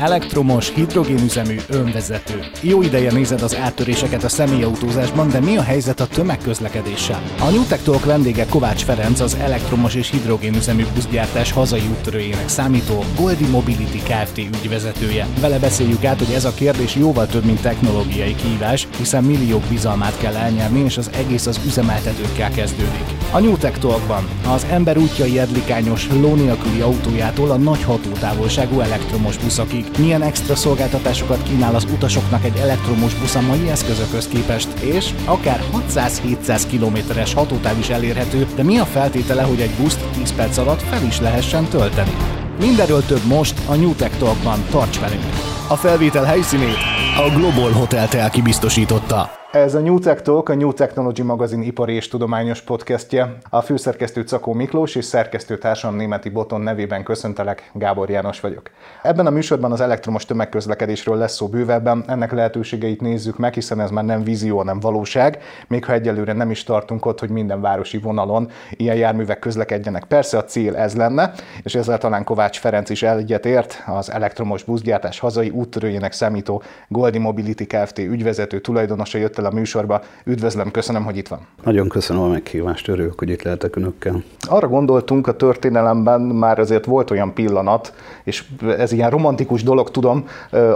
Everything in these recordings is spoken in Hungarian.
Elektromos, hidrogénüzemű, önvezető. Jó ideje nézed az áttöréseket a személyautózásban, de mi a helyzet a tömegközlekedéssel? A New Tech Talk vendége Kovács Ferenc, az elektromos és hidrogénüzemű buszgyártás hazai úttörőjének számító Goldi Mobility Kft. ügyvezetője. Vele beszéljük át, hogy ez a kérdés jóval több, mint technológiai kihívás, hiszen milliók bizalmát kell elnyerni, és az egész az üzemeltetőkkel kezdődik. A New Tech Talkban az ember útjai edlikányos, ló nélküli autójától a nagy hatótávolságú elektromos buszokig milyen extra szolgáltatásokat kínál az utasoknak egy elektromos busz a mai eszközökhöz képest, és akár 600-700 kilométeres hatótáv is elérhető, de mi a feltétele, hogy egy buszt 10 perc alatt fel is lehessen tölteni? Mindenről több most a New Tech Talkban, tarts velünk! A felvétel helyszínét a Global Hotel Telki biztosította. Ez a New Tech Talk, a New Technology magazin ipari és tudományos podcastje. A főszerkesztő Cakó Miklós és szerkesztő társam Németi Boton nevében köszöntelek, Gábor János vagyok. Ebben a műsorban az elektromos tömegközlekedésről lesz szó bővebben, ennek lehetőségeit nézzük meg, hiszen ez már nem vízió, hanem valóság, még ha egyelőre nem is tartunk ott, hogy minden városi vonalon ilyen járművek közlekedjenek. Persze a cél ez lenne, és ezzel talán Kovács Ferenc is egyetért, az elektromos buszgyártás hazai úttörőjének számító Goldi Mobility Kft. ügyvezető tulajdonosa jött el a műsorba. Üdvözlöm, köszönöm, hogy itt van. Nagyon köszönöm a meghívást, örülök, hogy itt lehetek önökkel. Arra gondoltunk a történelemben, már azért volt olyan pillanat, és ez ilyen romantikus dolog, tudom,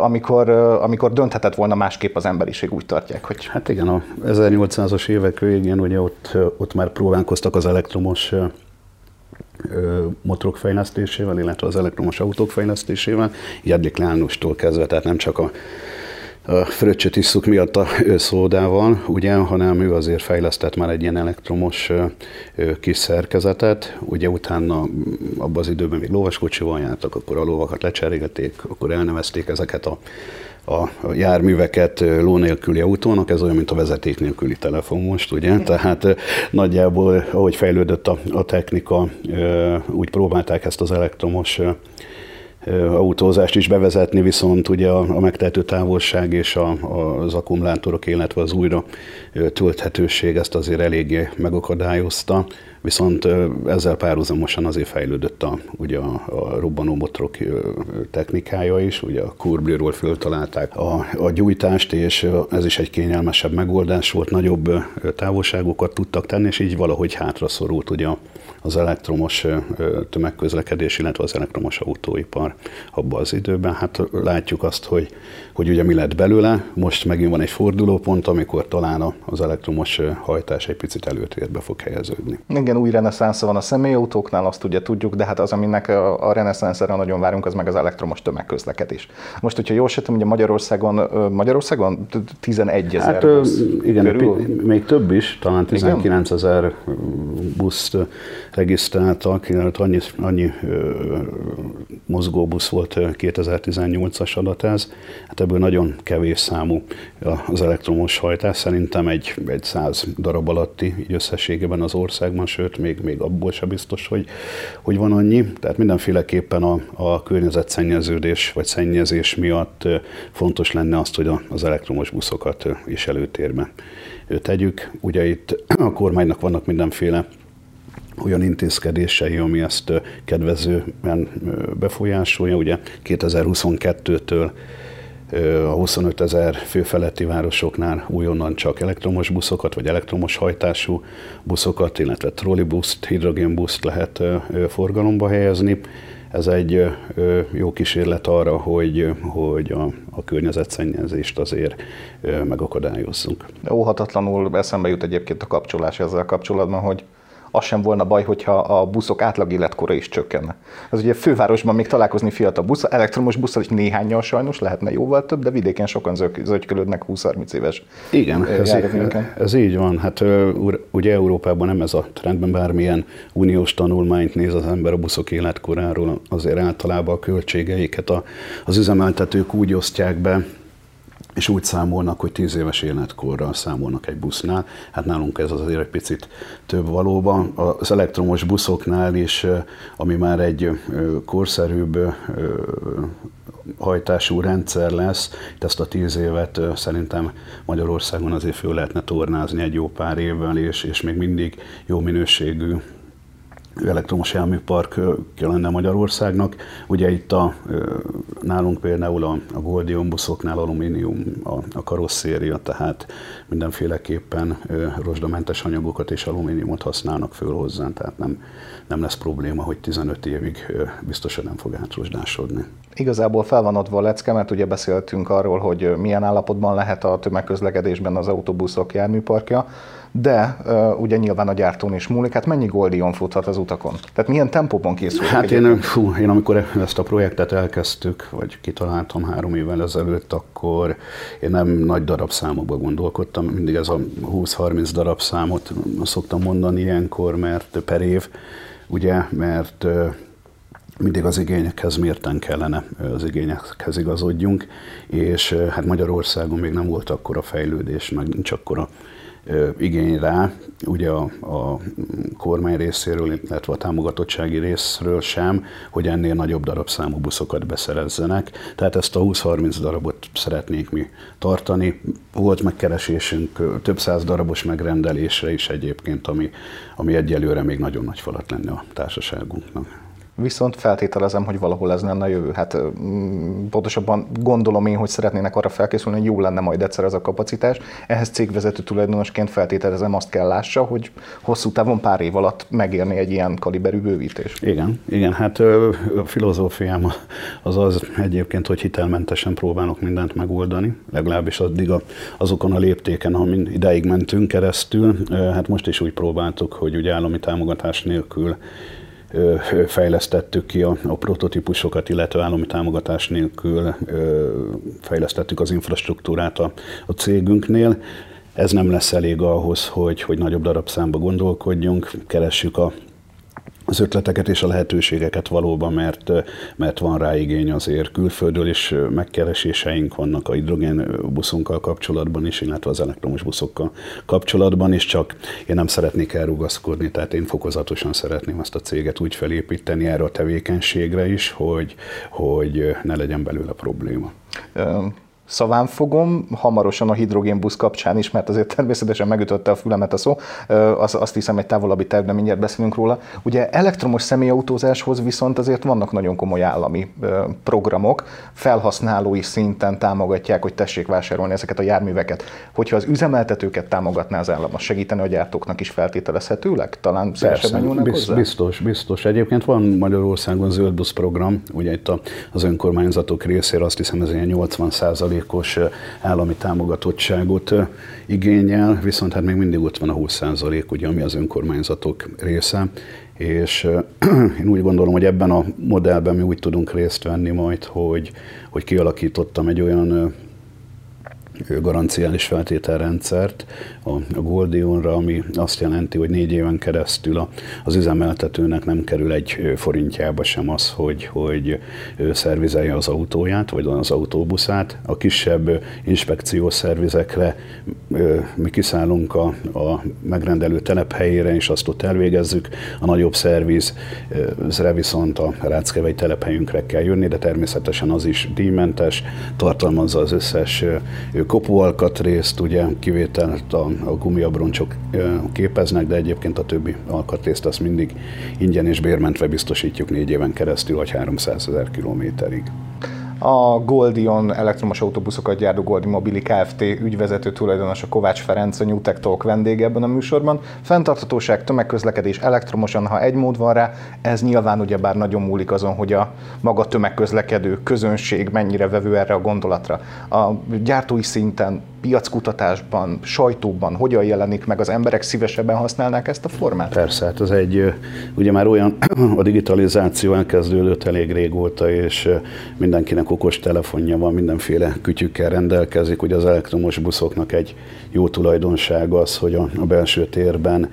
amikor, amikor dönthetett volna másképp az emberiség, úgy tartják, hogy... Hát igen, a 1800-as évek végén ugye ott, ott már próbálkoztak az elektromos motorok fejlesztésével, illetve az elektromos autók fejlesztésével, Jedlik Lánustól kezdve, tehát nem csak a a fröccsöt isszuk miatt a szódával, ugye, hanem ő azért fejlesztett már egy ilyen elektromos kis szerkezetet, ugye utána abban az időben még lovaskocsival jártak, akkor a lovakat lecserégették, akkor elnevezték ezeket a a járműveket ló nélküli autónak, ez olyan, mint a vezeték nélküli telefon most, ugye? Tehát nagyjából, ahogy fejlődött a, a technika, úgy próbálták ezt az elektromos autózást is bevezetni, viszont ugye a, a megtehető távolság és a, az akkumulátorok, illetve az újra tölthetőség ezt azért eléggé megakadályozta, viszont ezzel párhuzamosan azért fejlődött a, ugye a, a robbanó motorok technikája is, ugye a kurbliról föltalálták a, a gyújtást, és ez is egy kényelmesebb megoldás volt, nagyobb távolságokat tudtak tenni, és így valahogy hátra szorult ugye az elektromos tömegközlekedés, illetve az elektromos autóipar abban az időben. Hát látjuk azt, hogy, hogy ugye mi lett belőle, most megint van egy fordulópont, amikor talán az elektromos hajtás egy picit előtérbe fog helyeződni. Igen, új reneszánsza van a személyautóknál, azt ugye tudjuk, de hát az, aminek a, a reneszánszra nagyon várunk, az meg az elektromos tömegközlekedés. Most, hogyha jól sejtem, ugye Magyarországon, Magyarországon 11 ezer hát, busz igen, körül? még több is, talán 19 ezer buszt regisztráltak, annyi, annyi mozgóbusz volt 2018-as adat ez, hát ebből nagyon kevés számú az elektromos hajtás, szerintem egy, egy száz darab alatti így összességében az országban, sőt, még, még abból sem biztos, hogy, hogy van annyi. Tehát mindenféleképpen a, a környezetszennyeződés vagy szennyezés miatt fontos lenne azt, hogy az elektromos buszokat is előtérbe tegyük. Ugye itt a kormánynak vannak mindenféle olyan intézkedései, ami ezt kedvezően befolyásolja. Ugye 2022-től a 25 ezer fő feletti városoknál újonnan csak elektromos buszokat, vagy elektromos hajtású buszokat, illetve trollibuszt, hidrogénbuszt lehet forgalomba helyezni. Ez egy jó kísérlet arra, hogy, hogy a, a környezetszennyezést azért megakadályozzunk. Óhatatlanul eszembe jut egyébként a kapcsolás ezzel kapcsolatban, hogy az sem volna baj, hogyha a buszok átlag életkora is csökkenne. Az ugye fővárosban még találkozni fiatal busz, elektromos busszal is néhányal sajnos lehetne jóval több, de vidéken sokan zögykölődnek 20-30 éves Igen, ez, ez így van. Hát ugye Európában nem ez a trendben bármilyen uniós tanulmányt néz az ember a buszok életkoráról, azért általában a költségeiket az üzemeltetők úgy osztják be, és úgy számolnak, hogy 10 éves életkorral számolnak egy busznál. Hát nálunk ez azért egy picit több valóban. Az elektromos buszoknál is, ami már egy korszerűbb hajtású rendszer lesz, itt ezt a tíz évet szerintem Magyarországon azért föl lehetne tornázni egy jó pár évvel, és, és még mindig jó minőségű elektromos járműpark lenne Magyarországnak. Ugye itt a, nálunk például a, a Goldion buszoknál alumínium a, a karosszéria, tehát mindenféleképpen rozsdamentes anyagokat és alumíniumot használnak föl hozzá, tehát nem, nem lesz probléma, hogy 15 évig biztosan nem fog átrosdásodni. Igazából fel van adva a lecke, mert ugye beszéltünk arról, hogy milyen állapotban lehet a tömegközlekedésben az autóbuszok járműparkja de uh, ugye nyilván a gyártón is múlik, hát mennyi Goldion futhat az utakon? Tehát milyen tempóban készül? Hát én, fú, én amikor ezt a projektet elkezdtük, vagy kitaláltam három évvel ezelőtt, akkor én nem nagy darabszámokba gondolkodtam, mindig ez a 20-30 darabszámot szoktam mondani ilyenkor, mert per év, ugye, mert mindig az igényekhez mérten kellene az igényekhez igazodjunk, és hát Magyarországon még nem volt akkora fejlődés, meg nincs akkora igény rá, ugye a, a kormány részéről, illetve a támogatottsági részről sem, hogy ennél nagyobb darabszámú buszokat beszerezzenek. Tehát ezt a 20-30 darabot szeretnénk mi tartani. Volt megkeresésünk több száz darabos megrendelésre is egyébként, ami, ami egyelőre még nagyon nagy falat lenne a társaságunknak. Viszont feltételezem, hogy valahol ez lenne a jövő. Hát pontosabban gondolom én, hogy szeretnének arra felkészülni, hogy jó lenne majd egyszer ez a kapacitás. Ehhez cégvezető tulajdonosként feltételezem azt kell lássa, hogy hosszú távon pár év alatt megérni egy ilyen kaliberű bővítés. Igen, igen, hát a filozófiám az az egyébként, hogy hitelmentesen próbálok mindent megoldani, legalábbis addig a, azokon a léptéken, amin ideig mentünk keresztül. Hát most is úgy próbáltuk, hogy ugye állami támogatás nélkül fejlesztettük ki a, a prototípusokat, illetve állami támogatás nélkül fejlesztettük az infrastruktúrát a, a cégünknél. Ez nem lesz elég ahhoz, hogy, hogy nagyobb darabszámba gondolkodjunk, keressük a az ötleteket és a lehetőségeket valóban, mert, mert van rá igény azért külföldről is megkereséseink vannak a hidrogén buszunkkal kapcsolatban is, illetve az elektromos buszokkal kapcsolatban is, csak én nem szeretnék elrugaszkodni, tehát én fokozatosan szeretném ezt a céget úgy felépíteni erre a tevékenységre is, hogy, hogy ne legyen belőle probléma szaván fogom, hamarosan a hidrogénbusz kapcsán is, mert azért természetesen megütötte a fülemet a szó, azt, azt hiszem egy távolabbi terv, de mindjárt beszélünk róla. Ugye elektromos személyautózáshoz viszont azért vannak nagyon komoly állami programok, felhasználói szinten támogatják, hogy tessék vásárolni ezeket a járműveket. Hogyha az üzemeltetőket támogatná az állam, az segíteni a gyártóknak is feltételezhetőleg? Talán szélesebben biztos, biztos, biztos. Egyébként van Magyarországon zöldbusz program, ugye itt az önkormányzatok részére azt hiszem ez ilyen 80 százalékos állami támogatottságot igényel, viszont hát még mindig ott van a 20 százalék, ugye, ami az önkormányzatok része, és én úgy gondolom, hogy ebben a modellben mi úgy tudunk részt venni majd, hogy, hogy kialakítottam egy olyan garanciális feltételrendszert a Goldionra, ami azt jelenti, hogy négy éven keresztül az üzemeltetőnek nem kerül egy forintjába sem az, hogy, hogy szervizelje az autóját, vagy az autóbuszát. A kisebb inspekciós szervizekre mi kiszállunk a, a megrendelő telephelyére, és azt ott elvégezzük. A nagyobb szervizre viszont a Ráckevei telephelyünkre kell jönni, de természetesen az is díjmentes, tartalmazza az összes kopóalkatrészt, ugye kivételt a, a gumiabroncsok képeznek, de egyébként a többi alkatrészt azt mindig ingyen és bérmentve biztosítjuk négy éven keresztül, vagy 300 ezer kilométerig. A Goldion elektromos autóbuszokat gyártó Goldi Mobili Kft. ügyvezető tulajdonosa Kovács Ferenc, a Newtek Talk vendége ebben a műsorban. Fenntarthatóság, tömegközlekedés elektromosan, ha egy mód van rá, ez nyilván ugyebár nagyon múlik azon, hogy a maga tömegközlekedő közönség mennyire vevő erre a gondolatra. A gyártói szinten piackutatásban, sajtóban hogyan jelenik meg, az emberek szívesebben használnák ezt a formát? Persze, hát ez egy, ugye már olyan, a digitalizáció elkezdődött elég régóta, és mindenkinek okos telefonja van, mindenféle kütyükkel rendelkezik. Ugye az elektromos buszoknak egy jó tulajdonság az, hogy a, belső térben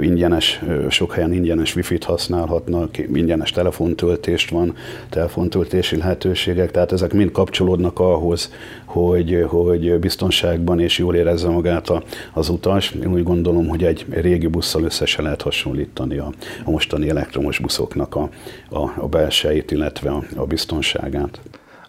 ingyenes, sok helyen ingyenes wifi-t használhatnak, ingyenes telefontöltést van, telefontöltési lehetőségek, tehát ezek mind kapcsolódnak ahhoz, hogy, hogy biztonságban és jól érezze magát az utas. Én úgy gondolom, hogy egy régi busszal össze lehet hasonlítani a, a mostani elektromos buszoknak a, a, a belsejét, illetve a, a biztonságát.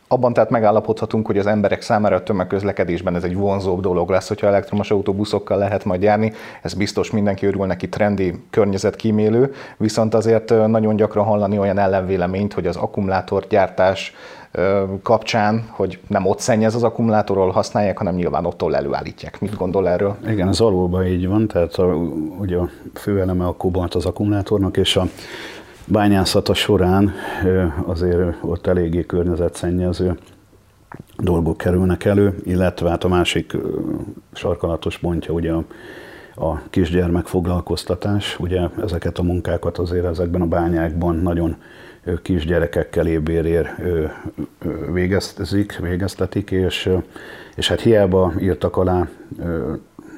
Abban tehát megállapodhatunk, hogy az emberek számára a tömegközlekedésben ez egy vonzóbb dolog lesz, hogyha elektromos autóbuszokkal lehet majd járni. Ez biztos mindenki örül neki trendi, környezetkímélő, viszont azért nagyon gyakran hallani olyan ellenvéleményt, hogy az akkumulátorgyártás kapcsán, hogy nem ott szennyez az akkumulátorról használják, hanem nyilván ottól előállítják. Mit gondol erről? Igen, ez valóban így van, tehát a, ugye a főeleme a kobalt az akkumulátornak, és a bányászata során azért ott eléggé környezetszennyező dolgok kerülnek elő, illetve hát a másik sarkalatos pontja ugye a, a kisgyermek foglalkoztatás. Ugye ezeket a munkákat azért ezekben a bányákban nagyon kisgyerekekkel ébérér végeztetik, végeztetik, és, és hát hiába írtak alá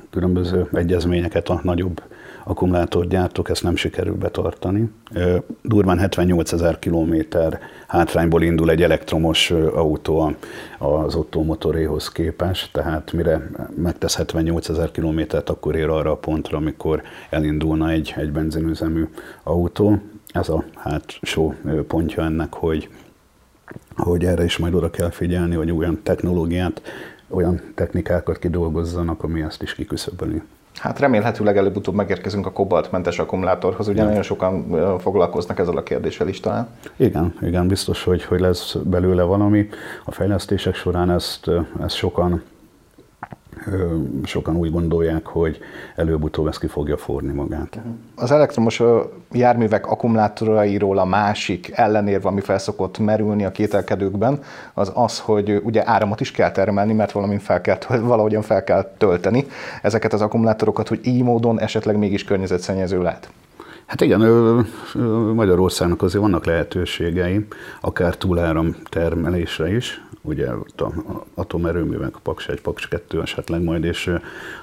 különböző egyezményeket a nagyobb akkumulátorgyártók, ezt nem sikerül betartani. Durván 78 ezer kilométer hátrányból indul egy elektromos autó az Otto motoréhoz képest, tehát mire megtesz 78 ezer kilométert, akkor ér arra a pontra, amikor elindulna egy, egy benzinüzemű autó. Ez a hátsó pontja ennek, hogy, hogy erre is majd oda kell figyelni, hogy olyan technológiát, olyan technikákat kidolgozzanak, ami ezt is kiküszöböli. Hát remélhetőleg előbb-utóbb megérkezünk a kobaltmentes akkumulátorhoz, ugye nagyon sokan foglalkoznak ezzel a kérdéssel is talán. Igen, igen, biztos, hogy, hogy lesz belőle valami. A fejlesztések során ezt, ezt sokan sokan úgy gondolják, hogy előbb-utóbb ez ki fogja forni magát. Az elektromos járművek akkumulátorairól a másik ellenérve, ami felszokott merülni a kételkedőkben, az az, hogy ugye áramot is kell termelni, mert valamin fel kell, valahogyan fel kell tölteni ezeket az akkumulátorokat, hogy így módon esetleg mégis környezetszennyező lehet. Hát igen, Magyarországnak azért vannak lehetőségei, akár túláram termelésre is, ugye ott a atomerőművek, a Paks 1, Paks 2 esetleg majd, és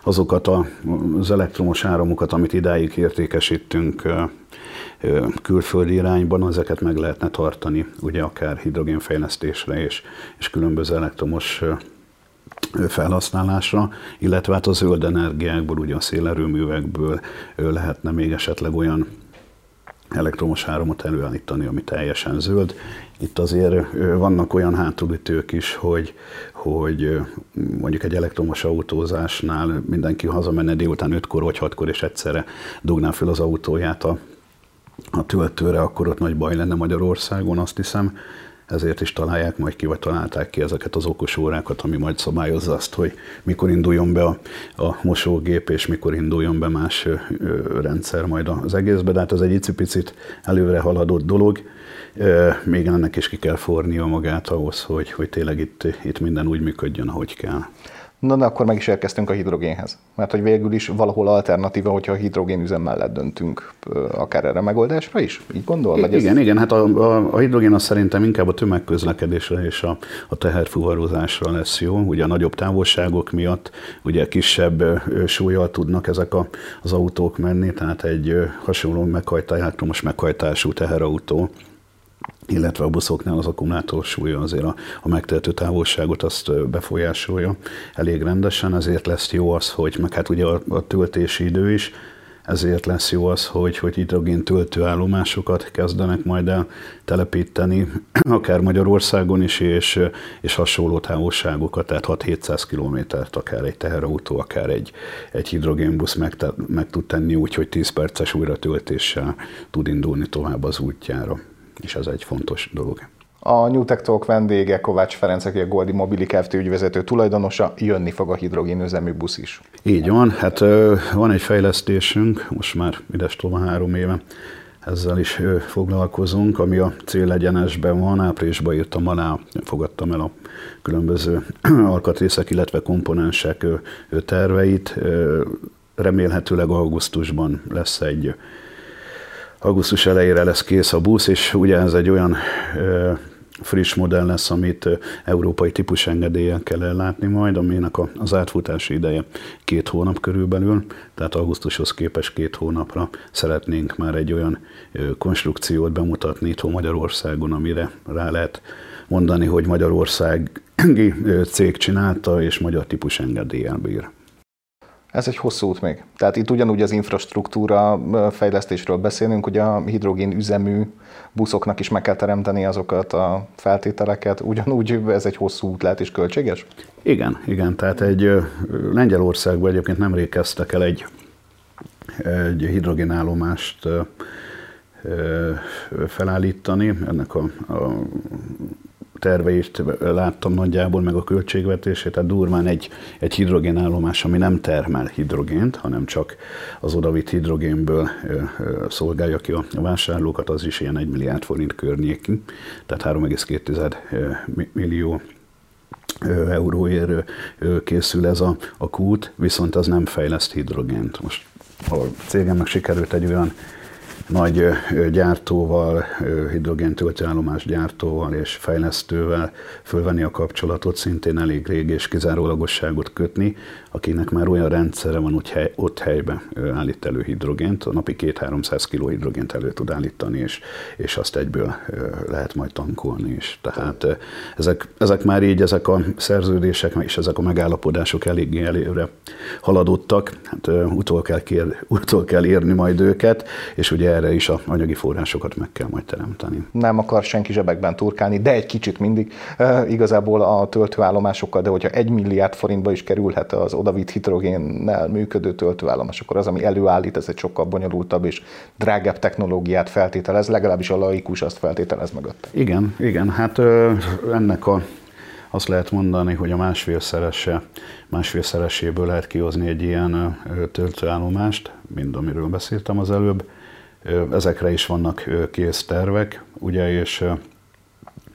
azokat az elektromos áramokat, amit idáig értékesítünk külföldi irányban, ezeket meg lehetne tartani, ugye akár hidrogénfejlesztésre és, és különböző elektromos felhasználásra, illetve hát a zöld energiákból, ugye a szélerőművekből lehetne még esetleg olyan elektromos áramot előállítani, ami teljesen zöld. Itt azért vannak olyan hátulütők is, hogy, hogy mondjuk egy elektromos autózásnál mindenki hazamenne délután 5-kor vagy 6-kor, és egyszerre dugná fel az autóját a, a töltőre, akkor ott nagy baj lenne Magyarországon, azt hiszem ezért is találják majd ki, vagy találták ki ezeket az okos órákat, ami majd szabályozza azt, hogy mikor induljon be a, a mosógép, és mikor induljon be más ö, ö, rendszer majd az egészbe, de hát ez egy icipicit előre haladott dolog, még ennek is ki kell fornia magát ahhoz, hogy, hogy tényleg itt, itt minden úgy működjön, ahogy kell. Na, de akkor meg is érkeztünk a hidrogénhez. Mert hogy végül is valahol alternatíva, hogyha a hidrogén üzem mellett döntünk, akár erre megoldásra is? Így gondol? Vagy igen, ez... igen, hát a, a, a hidrogén az szerintem inkább a tömegközlekedésre és a, a teherfuvarozásra lesz jó. Ugye a nagyobb távolságok miatt ugye kisebb súlyjal tudnak ezek a, az autók menni, tehát egy hasonló meghajtás, elektromos meghajtású teherautó illetve a buszoknál az akkumulátor súlya azért a, a megtehető távolságot azt befolyásolja elég rendesen, ezért lesz jó az, hogy meg hát ugye a, a töltési idő is, ezért lesz jó az, hogy, hogy hidrogén töltőállomásokat kezdenek majd el telepíteni, akár Magyarországon is, és, és hasonló távolságokat, tehát 6-700 kilométert akár egy teherautó, akár egy, egy hidrogénbusz meg, meg tud tenni úgy, hogy 10 perces újratöltéssel tud indulni tovább az útjára és ez egy fontos dolog. A New Tech Talk vendége Kovács Ferenc, aki a Goldi Mobili Kft. ügyvezető tulajdonosa, jönni fog a hidrogénüzemű busz is. Így van, hát van egy fejlesztésünk, most már ides három éve, ezzel is foglalkozunk, ami a célegyenesben van, áprilisban írtam alá, fogadtam el a különböző alkatrészek, illetve komponensek terveit. Remélhetőleg augusztusban lesz egy augusztus elejére lesz kész a busz, és ugye ez egy olyan friss modell lesz, amit európai típusengedélyen kell ellátni majd, aminek az átfutási ideje két hónap körülbelül, tehát augusztushoz képest két hónapra szeretnénk már egy olyan konstrukciót bemutatni itthon Magyarországon, amire rá lehet mondani, hogy Magyarországi cég csinálta, és magyar típusengedélyen bír. Ez egy hosszú út még. Tehát itt ugyanúgy az infrastruktúra fejlesztésről beszélünk, hogy a hidrogén üzemű buszoknak is meg kell teremteni azokat a feltételeket, ugyanúgy ez egy hosszú út lehet és költséges? Igen, igen, tehát egy Lengyelországban egyébként nemrég kezdtek el egy, egy hidrogénállomást felállítani. Ennek a, a terveit láttam nagyjából, meg a költségvetését, tehát durván egy, egy hidrogénállomás, ami nem termel hidrogént, hanem csak az odavitt hidrogénből szolgálja ki a vásárlókat, az is ilyen 1 milliárd forint környéki, tehát 3,2 millió euróért készül ez a, a kút, viszont az nem fejleszt hidrogént. Most a cégemnek sikerült egy olyan nagy gyártóval, hidrogén töltőállomás gyártóval és fejlesztővel fölvenni a kapcsolatot, szintén elég rég és kizárólagosságot kötni, akinek már olyan rendszere van, hogy hely, ott helybe állít elő hidrogént, a napi 2-300 kg hidrogént elő tud állítani, és, és azt egyből lehet majd tankolni is. Tehát ezek, ezek már így, ezek a szerződések és ezek a megállapodások eléggé előre haladottak, hát utol kell, kér, utol kell érni majd őket, és ugye erre is a anyagi forrásokat meg kell majd teremteni. Nem akar senki zsebekben turkálni, de egy kicsit mindig igazából a töltőállomásokkal, de hogyha egy milliárd forintba is kerülhet az odavitt hidrogénnel működő töltőállomás, akkor az, ami előállít, ez egy sokkal bonyolultabb és drágább technológiát feltételez, legalábbis a laikus azt feltételez mögött. Igen, igen, hát ennek a azt lehet mondani, hogy a másfélszerese, másfélszereséből lehet kihozni egy ilyen töltőállomást, mint amiről beszéltem az előbb. Ezekre is vannak kész tervek, ugye, és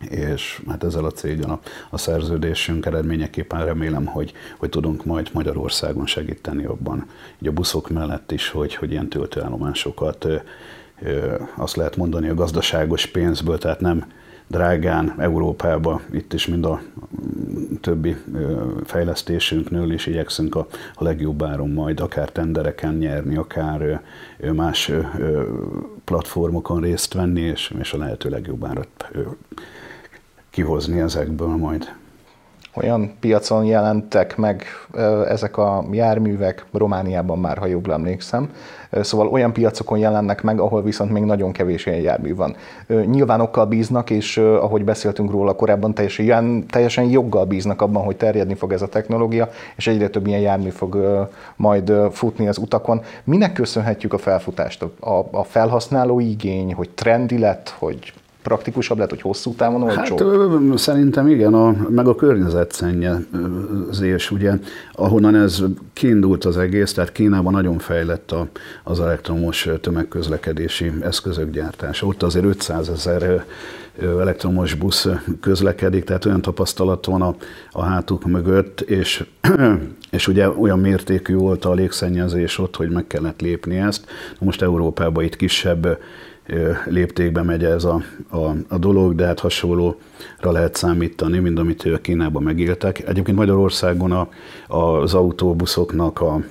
és hát ezzel a cégen a, a szerződésünk eredményeképpen remélem, hogy, hogy tudunk majd Magyarországon segíteni abban, így a buszok mellett is, hogy, hogy ilyen töltőállomásokat azt lehet mondani a gazdaságos pénzből, tehát nem drágán Európába, itt is mind a többi fejlesztésünknől is igyekszünk a, a legjobb áron majd akár tendereken nyerni, akár más platformokon részt venni, és, és a lehető legjobb árat kihozni ezekből majd. Olyan piacon jelentek meg ezek a járművek, Romániában már, ha jobban emlékszem, szóval olyan piacokon jelennek meg, ahol viszont még nagyon kevés ilyen jármű van. Nyilvánokkal bíznak, és ahogy beszéltünk róla korábban, teljesen, teljesen joggal bíznak abban, hogy terjedni fog ez a technológia, és egyre több ilyen jármű fog majd futni az utakon. Minek köszönhetjük a felfutást? A, a felhasználó igény, hogy trendi lett, hogy praktikusabb lett, hogy hosszú távon olcsó? Hát szerintem igen, a, meg a környezetszennyezés, ugye, ahonnan ez kiindult az egész, tehát Kínában nagyon fejlett a, az elektromos tömegközlekedési eszközök gyártása. Ott azért 500 ezer elektromos busz közlekedik, tehát olyan tapasztalat van a, a hátuk mögött, és, és ugye olyan mértékű volt a légszennyezés ott, hogy meg kellett lépni ezt. Most Európában itt kisebb léptékbe megy ez a, a, a dolog, de hát hasonlóra lehet számítani, mint amit Kínában megéltek. Egyébként Magyarországon a, az autóbuszoknak a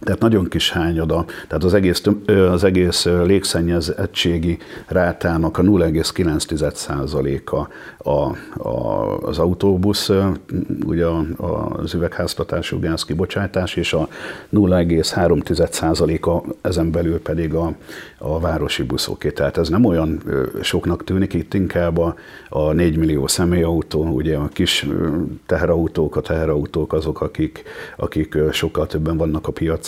tehát nagyon kis hányada, tehát az egész, az egész légszennyezettségi rátának a 0,9%-a a, a, az autóbusz, ugye az üvegháztatású gáz kibocsátás, és a 0,3%-a ezen belül pedig a, a városi buszoké. Tehát ez nem olyan soknak tűnik, itt inkább a, a 4 millió személyautó, ugye a kis teherautók, a teherautók azok, akik, akik sokkal többen vannak a piacon,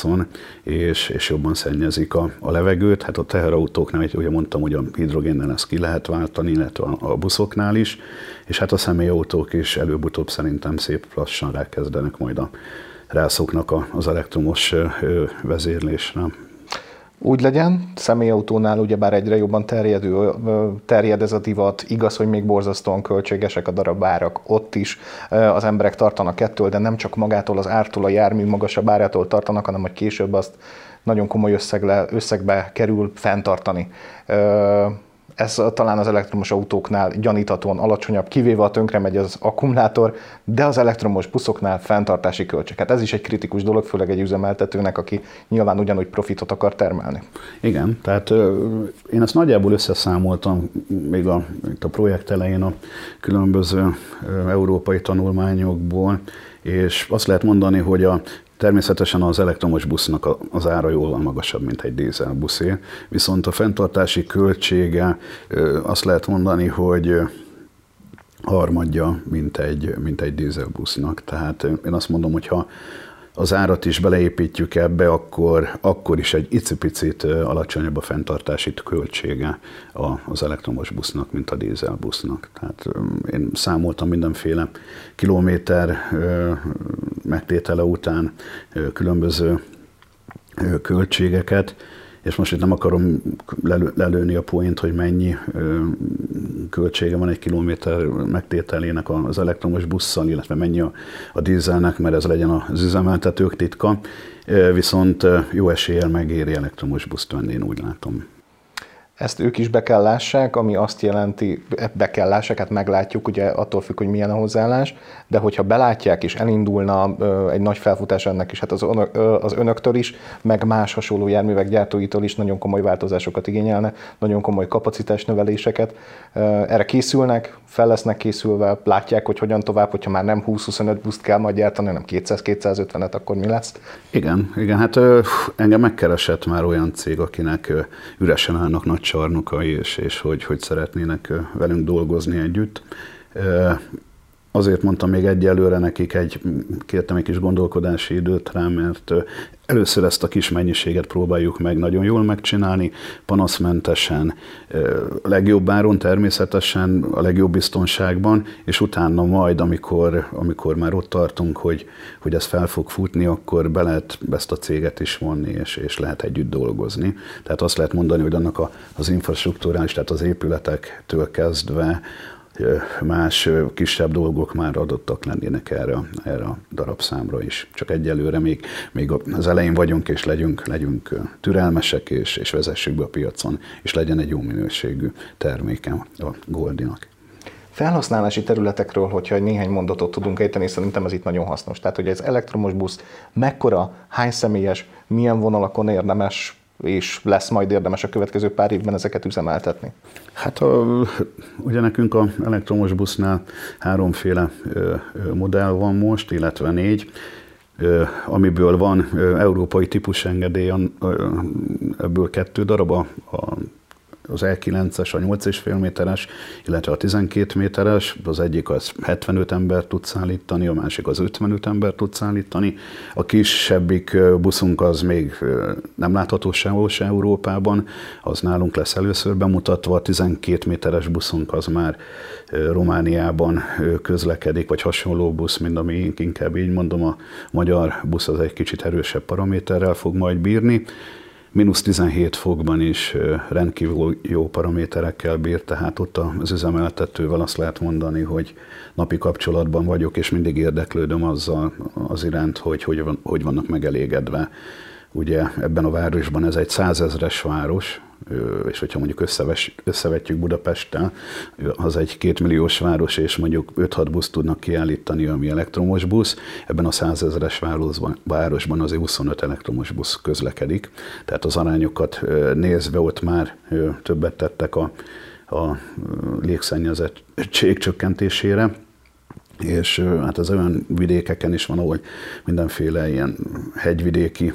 és, és jobban szennyezik a, a levegőt. Hát a teherautóknál, ugye mondtam, hogy a hidrogénnel ezt ki lehet váltani, illetve a, a buszoknál is, és hát a személyautók is előbb-utóbb szerintem szép lassan rákezdenek majd a rászoknak az elektromos vezérlésre. Úgy legyen, személyautónál ugyebár egyre jobban terjedő, terjed ez a divat, igaz, hogy még borzasztóan költségesek a darabárak, ott is. Az emberek tartanak ettől, de nem csak magától az ártól, a jármű magasabb árától tartanak, hanem hogy később azt nagyon komoly összegle, összegbe kerül fenntartani ez talán az elektromos autóknál gyaníthatóan alacsonyabb, kivéve a tönkre megy az akkumulátor, de az elektromos buszoknál fenntartási költség. Hát ez is egy kritikus dolog, főleg egy üzemeltetőnek, aki nyilván ugyanúgy profitot akar termelni. Igen, tehát én ezt nagyjából összeszámoltam még a, itt a projekt elején a különböző európai tanulmányokból, és azt lehet mondani, hogy a Természetesen az elektromos busznak az ára jóval magasabb, mint egy dízel buszé, viszont a fenntartási költsége azt lehet mondani, hogy harmadja, mint egy, mint egy dízelbusznak. Tehát én azt mondom, hogy ha az árat is beleépítjük ebbe, akkor, akkor is egy icipicit alacsonyabb a fenntartási költsége az elektromos busznak, mint a dízelbusznak. Tehát én számoltam mindenféle kilométer megtétele után különböző költségeket, és most itt nem akarom lelő, lelőni a point, hogy mennyi költsége van egy kilométer megtételének az elektromos busszal, illetve mennyi a, a dízelnek, mert ez legyen az üzemeltetők titka, viszont jó eséllyel megéri elektromos buszt venni, én úgy látom. Ezt ők is be kell lássák, ami azt jelenti, be kell lássák, hát meglátjuk, ugye attól függ, hogy milyen a hozzáállás, de hogyha belátják és elindulna egy nagy felfutás ennek is, hát az, az önöktől is, meg más hasonló járművek gyártóitól is nagyon komoly változásokat igényelne, nagyon komoly kapacitás növeléseket. Erre készülnek, fel lesznek készülve, látják, hogy hogyan tovább, hogyha már nem 20-25 buszt kell majd gyártani, hanem 200-250-et, akkor mi lesz? Igen, igen, hát engem megkeresett már olyan cég, akinek üresen állnak nagy csarnokai, és, és hogy, hogy szeretnének velünk dolgozni együtt. Azért mondtam még egyelőre nekik, egy, kértem egy kis gondolkodási időt rá, mert először ezt a kis mennyiséget próbáljuk meg nagyon jól megcsinálni, panaszmentesen, legjobb áron természetesen, a legjobb biztonságban, és utána majd, amikor, amikor már ott tartunk, hogy, hogy ez fel fog futni, akkor be lehet ezt a céget is vonni, és, és lehet együtt dolgozni. Tehát azt lehet mondani, hogy annak a, az infrastruktúrális, tehát az épületektől kezdve más kisebb dolgok már adottak lennének erre, erre a darabszámra is. Csak egyelőre még, még az elején vagyunk, és legyünk, legyünk türelmesek, és, és vezessük be a piacon, és legyen egy jó minőségű terméke a Goldinak. Felhasználási területekről, hogyha néhány mondatot tudunk ejteni, szerintem ez itt nagyon hasznos. Tehát, hogy ez elektromos busz mekkora, hány személyes, milyen vonalakon érdemes és lesz majd érdemes a következő pár évben ezeket üzemeltetni? Hát a, ugye nekünk a elektromos busznál háromféle modell van most, illetve négy amiből van európai típusengedély, ebből kettő darab a, a az E9-es, a 8,5 méteres, illetve a 12 méteres, az egyik az 75 ember tud szállítani, a másik az 55 ember tud szállítani. A kisebbik buszunk az még nem látható sehol se Európában, az nálunk lesz először bemutatva, a 12 méteres buszunk az már Romániában közlekedik, vagy hasonló busz, mint ami inkább így mondom, a magyar busz az egy kicsit erősebb paraméterrel fog majd bírni mínusz 17 fokban is rendkívül jó paraméterekkel bír, tehát ott az üzemeltetővel azt lehet mondani, hogy napi kapcsolatban vagyok, és mindig érdeklődöm azzal az iránt, hogy hogy, van, hogy vannak megelégedve. Ugye ebben a városban ez egy százezres város, és hogyha mondjuk összeves, összevetjük Budapesttel, az egy kétmilliós város, és mondjuk 5-6 busz tudnak kiállítani, ami elektromos busz, ebben a százezeres városban azért 25 elektromos busz közlekedik, tehát az arányokat nézve ott már többet tettek a, a légszennyezettség csökkentésére és hát az olyan vidékeken is van, ahol mindenféle ilyen hegyvidéki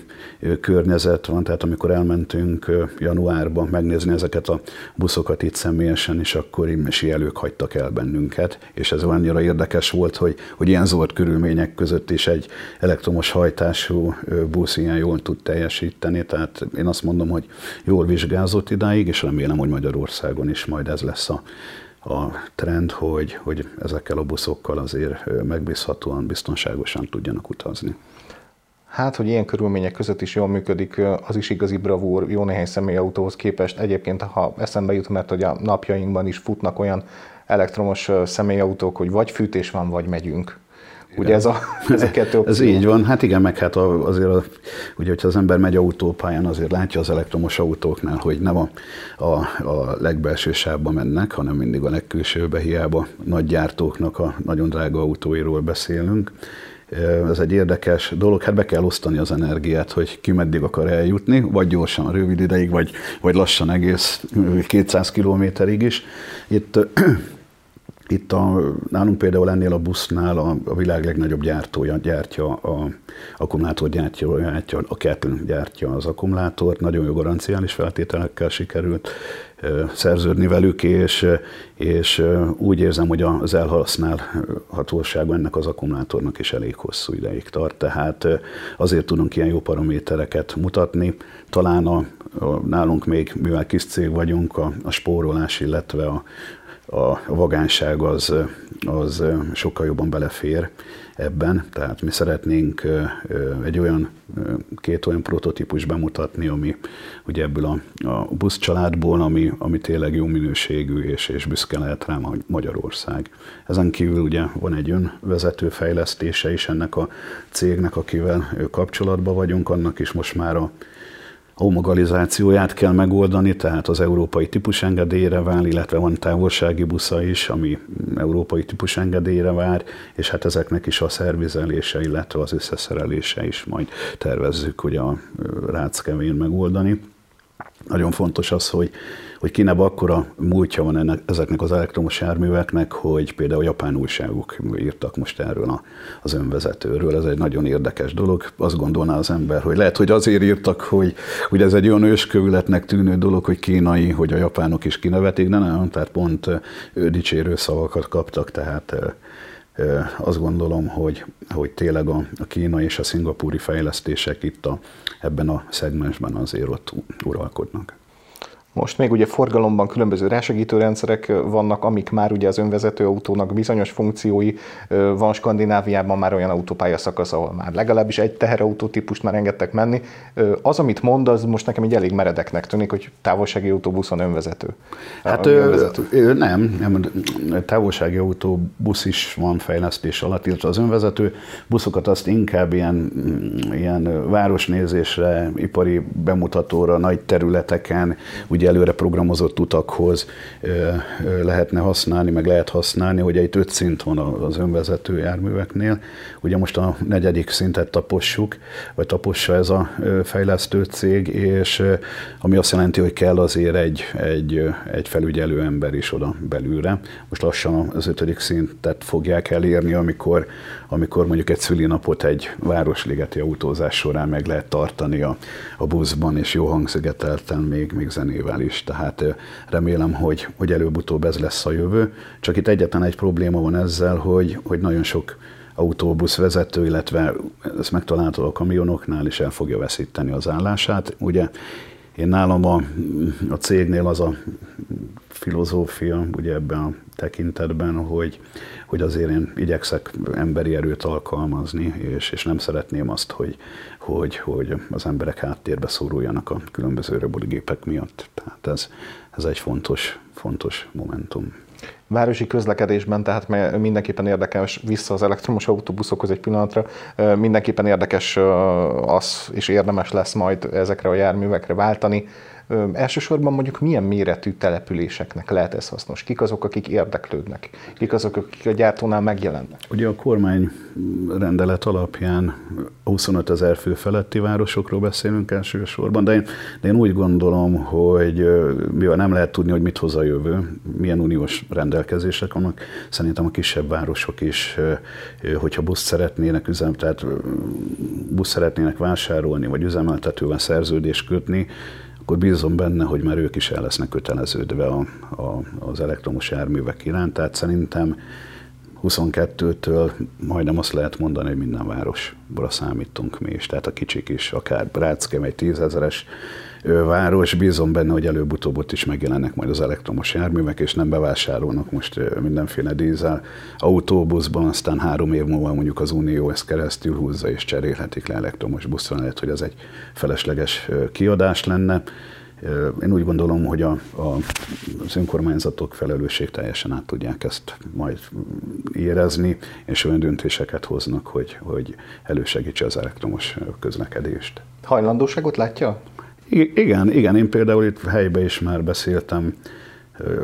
környezet van, tehát amikor elmentünk januárban megnézni ezeket a buszokat itt személyesen, is akkor jelők hagytak el bennünket, és ez annyira érdekes volt, hogy, hogy ilyen zord körülmények között is egy elektromos hajtású busz ilyen jól tud teljesíteni, tehát én azt mondom, hogy jól vizsgázott idáig, és remélem, hogy Magyarországon is majd ez lesz a a trend, hogy, hogy ezekkel a buszokkal azért megbízhatóan, biztonságosan tudjanak utazni. Hát, hogy ilyen körülmények között is jól működik, az is igazi bravúr, jó néhány személyautóhoz képest. Egyébként, ha eszembe jut, mert hogy a napjainkban is futnak olyan elektromos személyautók, hogy vagy fűtés van, vagy megyünk. Ugye ez a, ez a kettő opció. Ez így van, hát igen, meg hát azért, ugye, hogyha az ember megy autópályán, azért látja az elektromos autóknál, hogy nem a, a, a legbelső sávba mennek, hanem mindig a legkülsőbe, hiába nagy gyártóknak a nagyon drága autóiról beszélünk. Ez egy érdekes dolog, hát be kell osztani az energiát, hogy ki meddig akar eljutni, vagy gyorsan, rövid ideig, vagy, vagy lassan egész 200 kilométerig is. Itt itt a, nálunk például ennél a busznál a, a világ legnagyobb gyártója gyártja a akkumulátor gyártja, a Kettle gyártja az akkumulátort, nagyon jó garanciális feltételekkel sikerült szerződni velük, és, és úgy érzem, hogy az elhasználhatóság ennek az akkumulátornak is elég hosszú ideig tart, tehát azért tudunk ilyen jó paramétereket mutatni. Talán a, a nálunk még, mivel kis cég vagyunk, a, a spórolás, illetve a, a vagánság az, az sokkal jobban belefér ebben, tehát mi szeretnénk egy olyan, két olyan prototípus bemutatni, ami ugye ebből a, a busz családból, ami, ami tényleg jó minőségű, és, és büszke lehet rá Magyarország. Ezen kívül ugye van egy önvezető fejlesztése is ennek a cégnek, akivel kapcsolatban vagyunk, annak is most már a homogalizációját kell megoldani, tehát az európai típusengedélyre vár, illetve van távolsági busza is, ami európai típusengedélyre vár, és hát ezeknek is a szervizelése, illetve az összeszerelése is majd tervezzük, hogy a ráckevén megoldani. Nagyon fontos az, hogy hogy kinek akkora múltja van ennek, ezeknek az elektromos járműveknek, hogy például japán újságok írtak most erről a, az önvezetőről. Ez egy nagyon érdekes dolog. Azt gondolná az ember, hogy lehet, hogy azért írtak, hogy, hogy ez egy olyan őskövületnek tűnő dolog, hogy kínai, hogy a japánok is kinevetik, de nem, tehát pont dicsérő szavakat kaptak, tehát azt gondolom, hogy, hogy tényleg a, a kínai és a szingapúri fejlesztések itt a, ebben a szegmensben azért ott uralkodnak. Most még ugye forgalomban különböző rásegítő rendszerek vannak, amik már ugye az önvezető autónak bizonyos funkciói. Van Skandináviában már olyan autópálya szakasz, ahol már legalábbis egy teherautó típust már engedtek menni. Az, amit mond, az most nekem egy elég meredeknek tűnik, hogy távolsági autóbuszon önvezető. Hát önvezető. nem, nem, távolsági autóbusz is van fejlesztés alatt, illetve az önvezető buszokat azt inkább ilyen, ilyen városnézésre, ipari bemutatóra, nagy területeken, ugye ugye előre programozott utakhoz lehetne használni, meg lehet használni, hogy egy öt szint van az önvezető járműveknél. Ugye most a negyedik szintet tapossuk, vagy tapossa ez a fejlesztő cég, és ami azt jelenti, hogy kell azért egy, egy, egy felügyelő ember is oda belülre. Most lassan az ötödik szintet fogják elérni, amikor, amikor mondjuk egy szülinapot egy városligeti autózás során meg lehet tartani a, a buszban, és jó hangszigetelten még, még zenével jövővel is, tehát remélem, hogy, hogy előbb-utóbb ez lesz a jövő. Csak itt egyetlen egy probléma van ezzel, hogy, hogy nagyon sok autóbusz vezető, illetve ezt megtalálható a kamionoknál is el fogja veszíteni az állását. Ugye én nálam a, a cégnél az a filozófia, ugye ebben a tekintetben, hogy, hogy azért én igyekszek emberi erőt alkalmazni, és, és nem szeretném azt, hogy, hogy, hogy az emberek háttérbe szoruljanak a különböző robotigépek miatt. Tehát ez, ez egy fontos, fontos momentum. Városi közlekedésben, tehát mindenképpen érdekes, vissza az elektromos autóbuszokhoz egy pillanatra, mindenképpen érdekes az, és érdemes lesz majd ezekre a járművekre váltani, Elsősorban mondjuk milyen méretű településeknek lehet ez hasznos? Kik azok, akik érdeklődnek? Kik azok, akik a gyártónál megjelennek? Ugye a kormány rendelet alapján 25 ezer fő feletti városokról beszélünk elsősorban, de én, de én úgy gondolom, hogy mivel nem lehet tudni, hogy mit hoz a jövő, milyen uniós rendelkezések vannak, szerintem a kisebb városok is, hogyha buszt szeretnének üzem, tehát buszt szeretnének vásárolni, vagy üzemeltetővel szerződést kötni, akkor bízom benne, hogy már ők is el lesznek köteleződve a, a, az elektromos járművek iránt. Tehát szerintem 22-től majdnem azt lehet mondani, hogy minden városra számítunk mi is. Tehát a kicsik is, akár Bráckem egy tízezeres város, bízom benne, hogy előbb-utóbb ott is megjelennek majd az elektromos járművek, és nem bevásárolnak most mindenféle dízel autóbuszban, aztán három év múlva mondjuk az Unió ezt keresztül húzza és cserélhetik le elektromos buszra, lehet, hogy ez egy felesleges kiadás lenne. Én úgy gondolom, hogy a, a, az önkormányzatok felelősség teljesen át tudják ezt majd érezni, és olyan döntéseket hoznak, hogy, hogy elősegítse az elektromos közlekedést. Hajlandóságot látja? Igen, igen, én például itt helyben is már beszéltem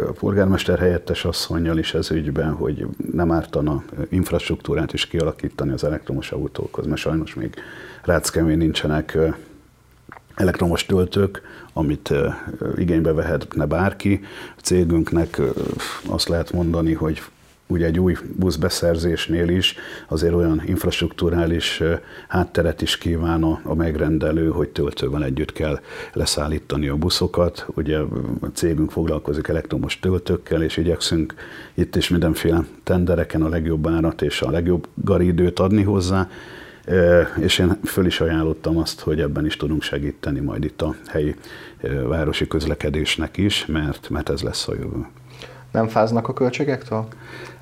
a polgármester helyettes asszonynal is ez ügyben, hogy nem ártana infrastruktúrát is kialakítani az elektromos autókhoz, mert sajnos még ráckemén nincsenek elektromos töltők, amit igénybe vehetne bárki. A cégünknek azt lehet mondani, hogy ugye egy új buszbeszerzésnél is azért olyan infrastruktúrális hátteret is kíván a, a megrendelő, hogy töltővel együtt kell leszállítani a buszokat. Ugye a cégünk foglalkozik elektromos töltőkkel, és igyekszünk itt is mindenféle tendereken a legjobb árat és a legjobb garidőt adni hozzá, és én föl is ajánlottam azt, hogy ebben is tudunk segíteni majd itt a helyi városi közlekedésnek is, mert, mert ez lesz a jövő. Nem fáznak a költségektől?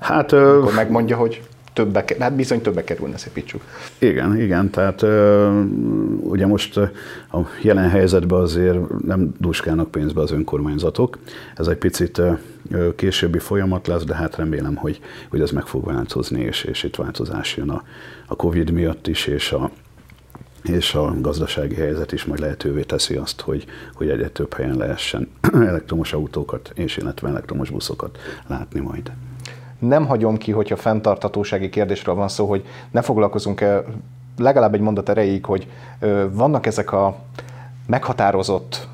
Hát... Akkor megmondja, hogy többe, hát bizony többe kerülne, szépítsük. Igen, igen, tehát ugye most a jelen helyzetben azért nem duskálnak pénzbe az önkormányzatok. Ez egy picit későbbi folyamat lesz, de hát remélem, hogy, hogy ez meg fog változni, és, és itt változás jön a, a Covid miatt is, és a, és a gazdasági helyzet is majd lehetővé teszi azt, hogy, hogy egyre több helyen lehessen elektromos autókat és illetve elektromos buszokat látni majd. Nem hagyom ki, hogyha fenntartatósági kérdésről van szó, hogy ne foglalkozunk -e legalább egy mondat erejéig, hogy vannak ezek a meghatározott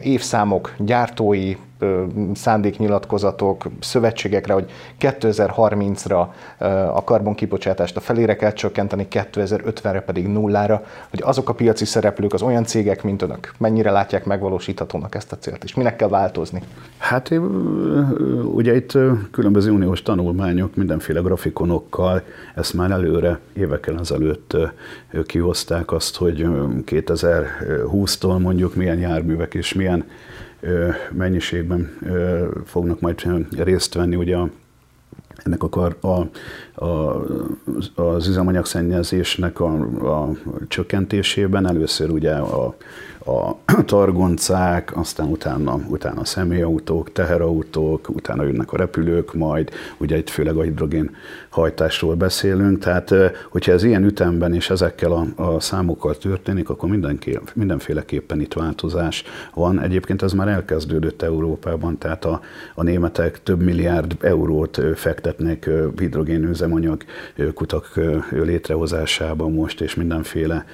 évszámok, gyártói szándéknyilatkozatok, szövetségekre, hogy 2030-ra a karbonkibocsátást a felére kell csökkenteni, 2050-re pedig nullára, hogy azok a piaci szereplők, az olyan cégek, mint önök, mennyire látják megvalósíthatónak ezt a célt, és minek kell változni? Hát ugye itt különböző uniós tanulmányok mindenféle grafikonokkal ezt már előre évekkel ezelőtt kihozták azt, hogy 2020-tól mondjuk milyen járművek és milyen mennyiségben fognak majd részt venni ugye a, ennek a, a, a, az üzemanyagszennyezésnek a, a csökkentésében. Először ugye a, a targoncák, aztán utána, utána a személyautók, teherautók, utána jönnek a repülők, majd ugye itt főleg a hidrogén hajtásról beszélünk, tehát hogyha ez ilyen ütemben és ezekkel a, a számokkal történik, akkor mindenki, mindenféleképpen itt változás van. Egyébként ez már elkezdődött Európában, tehát a, a németek több milliárd eurót fektetnek hidrogén üzemanyag kutak létrehozásába most, és mindenféle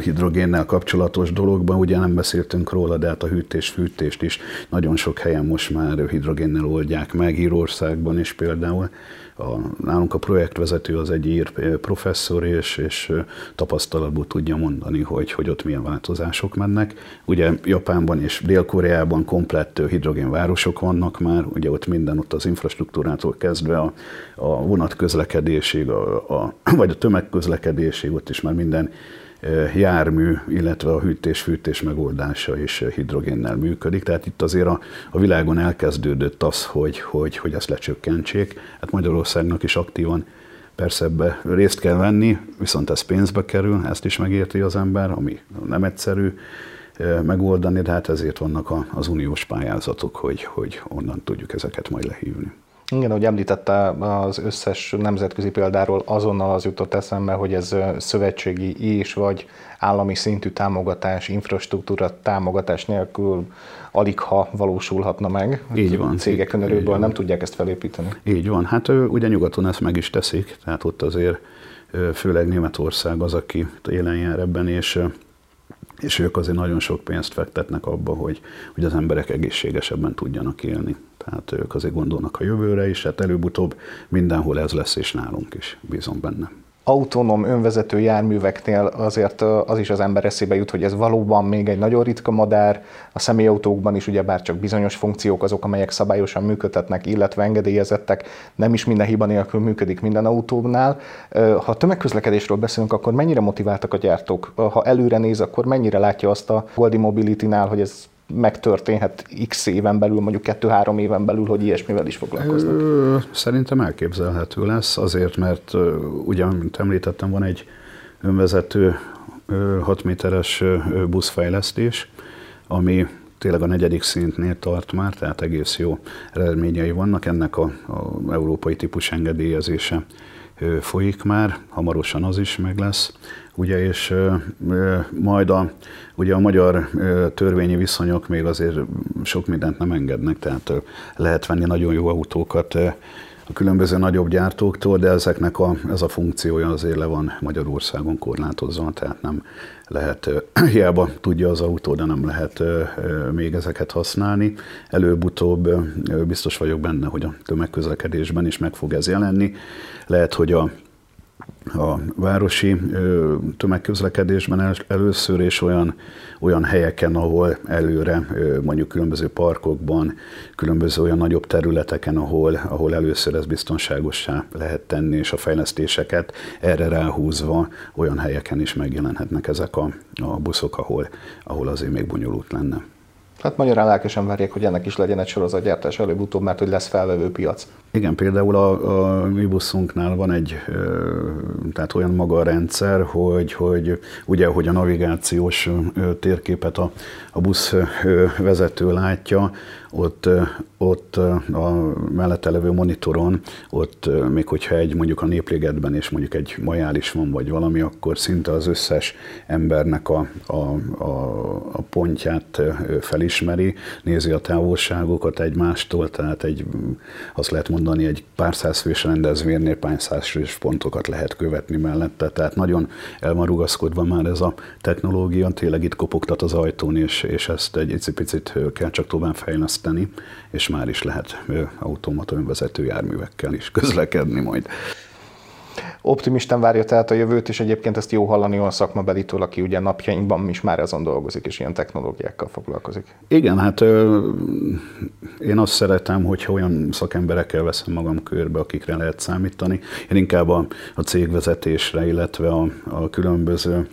hidrogénnel kapcsolatos dologban, ugye nem beszéltünk róla, de hát a hűtés-fűtést is nagyon sok helyen most már hidrogénnel oldják meg, Írországban is például. A, nálunk a projektvezető az egy ír professzor, és, és tapasztalatból tudja mondani, hogy, hogy ott milyen változások mennek. Ugye Japánban és Dél-Koreában komplett hidrogénvárosok vannak már, ugye ott minden, ott az infrastruktúrától kezdve a, a vonatközlekedésig, a, a, vagy a tömegközlekedésig, ott is már minden jármű, illetve a hűtés-fűtés megoldása is hidrogénnel működik. Tehát itt azért a, a világon elkezdődött az, hogy, hogy, hogy ezt lecsökkentsék. Hát Magyarországnak is aktívan persze ebbe részt kell venni, viszont ez pénzbe kerül, ezt is megérti az ember, ami nem egyszerű megoldani, de hát ezért vannak az uniós pályázatok, hogy, hogy onnan tudjuk ezeket majd lehívni. Igen, ahogy említette az összes nemzetközi példáról, azonnal az jutott eszembe, hogy ez szövetségi és vagy állami szintű támogatás, infrastruktúra támogatás nélkül alig ha valósulhatna meg. Így van. Cégek önerőből nem tudják ezt felépíteni. Így van. Hát ugye nyugaton ezt meg is teszik, tehát ott azért főleg Németország az, aki élen jár ebben, és és ők azért nagyon sok pénzt fektetnek abba, hogy, hogy az emberek egészségesebben tudjanak élni. Tehát ők azért gondolnak a jövőre is, hát előbb-utóbb mindenhol ez lesz, és nálunk is, bízom benne autonóm önvezető járműveknél azért az is az ember eszébe jut, hogy ez valóban még egy nagyon ritka madár. A személyautókban is ugyebár csak bizonyos funkciók azok, amelyek szabályosan működtetnek, illetve engedélyezettek, nem is minden hiba nélkül működik minden autónál. Ha tömegközlekedésről beszélünk, akkor mennyire motiváltak a gyártók? Ha előre néz, akkor mennyire látja azt a Goldi Mobility-nál, hogy ez megtörténhet x éven belül, mondjuk kettő-három éven belül, hogy ilyesmivel is foglalkoznak? Szerintem elképzelhető lesz, azért, mert ugye, mint említettem, van egy önvezető 6 méteres buszfejlesztés, ami tényleg a negyedik szintnél tart már, tehát egész jó eredményei vannak. Ennek a európai típus engedélyezése folyik már, hamarosan az is meg lesz ugye, és majd a, ugye a magyar törvényi viszonyok még azért sok mindent nem engednek, tehát lehet venni nagyon jó autókat a különböző nagyobb gyártóktól, de ezeknek a, ez a funkciója azért le van Magyarországon korlátozva, tehát nem lehet, hiába tudja az autó, de nem lehet még ezeket használni. Előbb-utóbb biztos vagyok benne, hogy a tömegközlekedésben is meg fog ez jelenni. Lehet, hogy a a városi tömegközlekedésben először, és olyan, olyan helyeken, ahol előre, mondjuk különböző parkokban, különböző olyan nagyobb területeken, ahol, ahol először ez biztonságossá lehet tenni, és a fejlesztéseket erre ráhúzva olyan helyeken is megjelenhetnek ezek a, a buszok, ahol, ahol azért még bonyolult lenne. Hát magyarán lelkesen várják, hogy ennek is legyen egy sorozatgyártás előbb-utóbb, mert hogy lesz felvevő piac. Igen, például a, a mi buszunknál van egy, tehát olyan maga a rendszer, hogy, hogy ugye, hogy a navigációs térképet a, a busz vezető látja, ott, ott a mellette levő monitoron, ott még hogyha egy mondjuk a népligetben és mondjuk egy majál is van, vagy valami, akkor szinte az összes embernek a, a, a, a pontját felismeri, nézi a távolságokat egymástól, tehát egy, azt lehet mondani, egy pár száz fős rendezvénynél pár száz fős pontokat lehet követni mellette, tehát nagyon el van rugaszkodva már ez a technológia, tényleg itt kopogtat az ajtón, és, és ezt egy picit kell csak tovább fejleszteni fejleszteni, és már is lehet automata önvezető járművekkel is közlekedni majd. Optimisten várja tehát a jövőt, és egyébként ezt jó hallani olyan szakmabelitől, aki ugye napjainkban is már azon dolgozik, és ilyen technológiákkal foglalkozik. Igen, hát ö, én azt szeretem, hogyha olyan szakemberekkel veszem magam körbe, akikre lehet számítani. Én inkább a, a cégvezetésre, illetve a, a különböző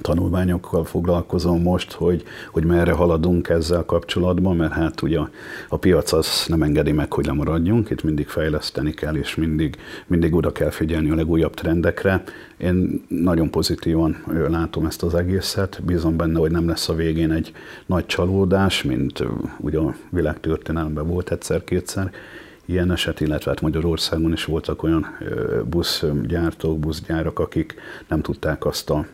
tanulmányokkal foglalkozom most, hogy, hogy merre haladunk ezzel kapcsolatban, mert hát ugye a, a piac az nem engedi meg, hogy lemaradjunk, itt mindig fejleszteni kell, és mindig, mindig oda kell figyelni a legújabb trendekre. Én nagyon pozitívan látom ezt az egészet, bízom benne, hogy nem lesz a végén egy nagy csalódás, mint ugye a világtörténelemben volt egyszer-kétszer, ilyen eset, illetve hát Magyarországon is voltak olyan buszgyártók, buszgyárak, akik nem tudták azt a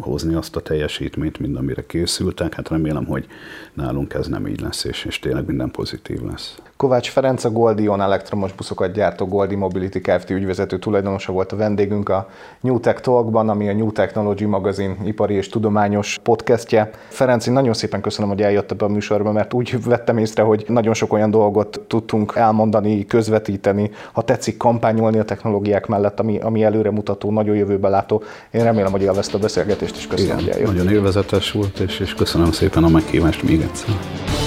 hozni azt a teljesítményt, mint amire készültek. Hát remélem, hogy nálunk ez nem így lesz, és, és tényleg minden pozitív lesz. Kovács Ferenc, a Goldion elektromos buszokat gyártó Goldi Mobility Kft. ügyvezető tulajdonosa volt a vendégünk a New Tech Talkban, ami a New Technology magazin ipari és tudományos podcastje. Ferenc, én nagyon szépen köszönöm, hogy eljött ebbe a műsorba, mert úgy vettem észre, hogy nagyon sok olyan dolgot tudtunk elmondani, közvetíteni, ha tetszik kampányolni a technológiák mellett, ami, ami előre mutató, nagyon jövőbe látó. Én remélem, hogy élvezte a beszélgetést, és köszönöm, Igen, hogy eljött. Nagyon élvezetes volt, és, és köszönöm szépen a meghívást még egyszer.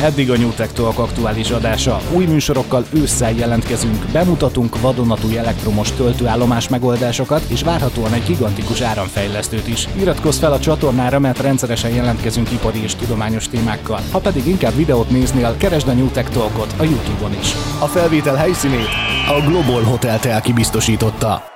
Eddig a New Tech Talk aktuális adása. Új műsorokkal ősszel jelentkezünk, bemutatunk vadonatúj elektromos töltőállomás megoldásokat, és várhatóan egy gigantikus áramfejlesztőt is. Iratkozz fel a csatornára, mert rendszeresen jelentkezünk ipari és tudományos témákkal. Ha pedig inkább videót néznél, keresd a New Tech Talkot a YouTube-on is. A felvétel helyszínét a Global Hotel Telki biztosította.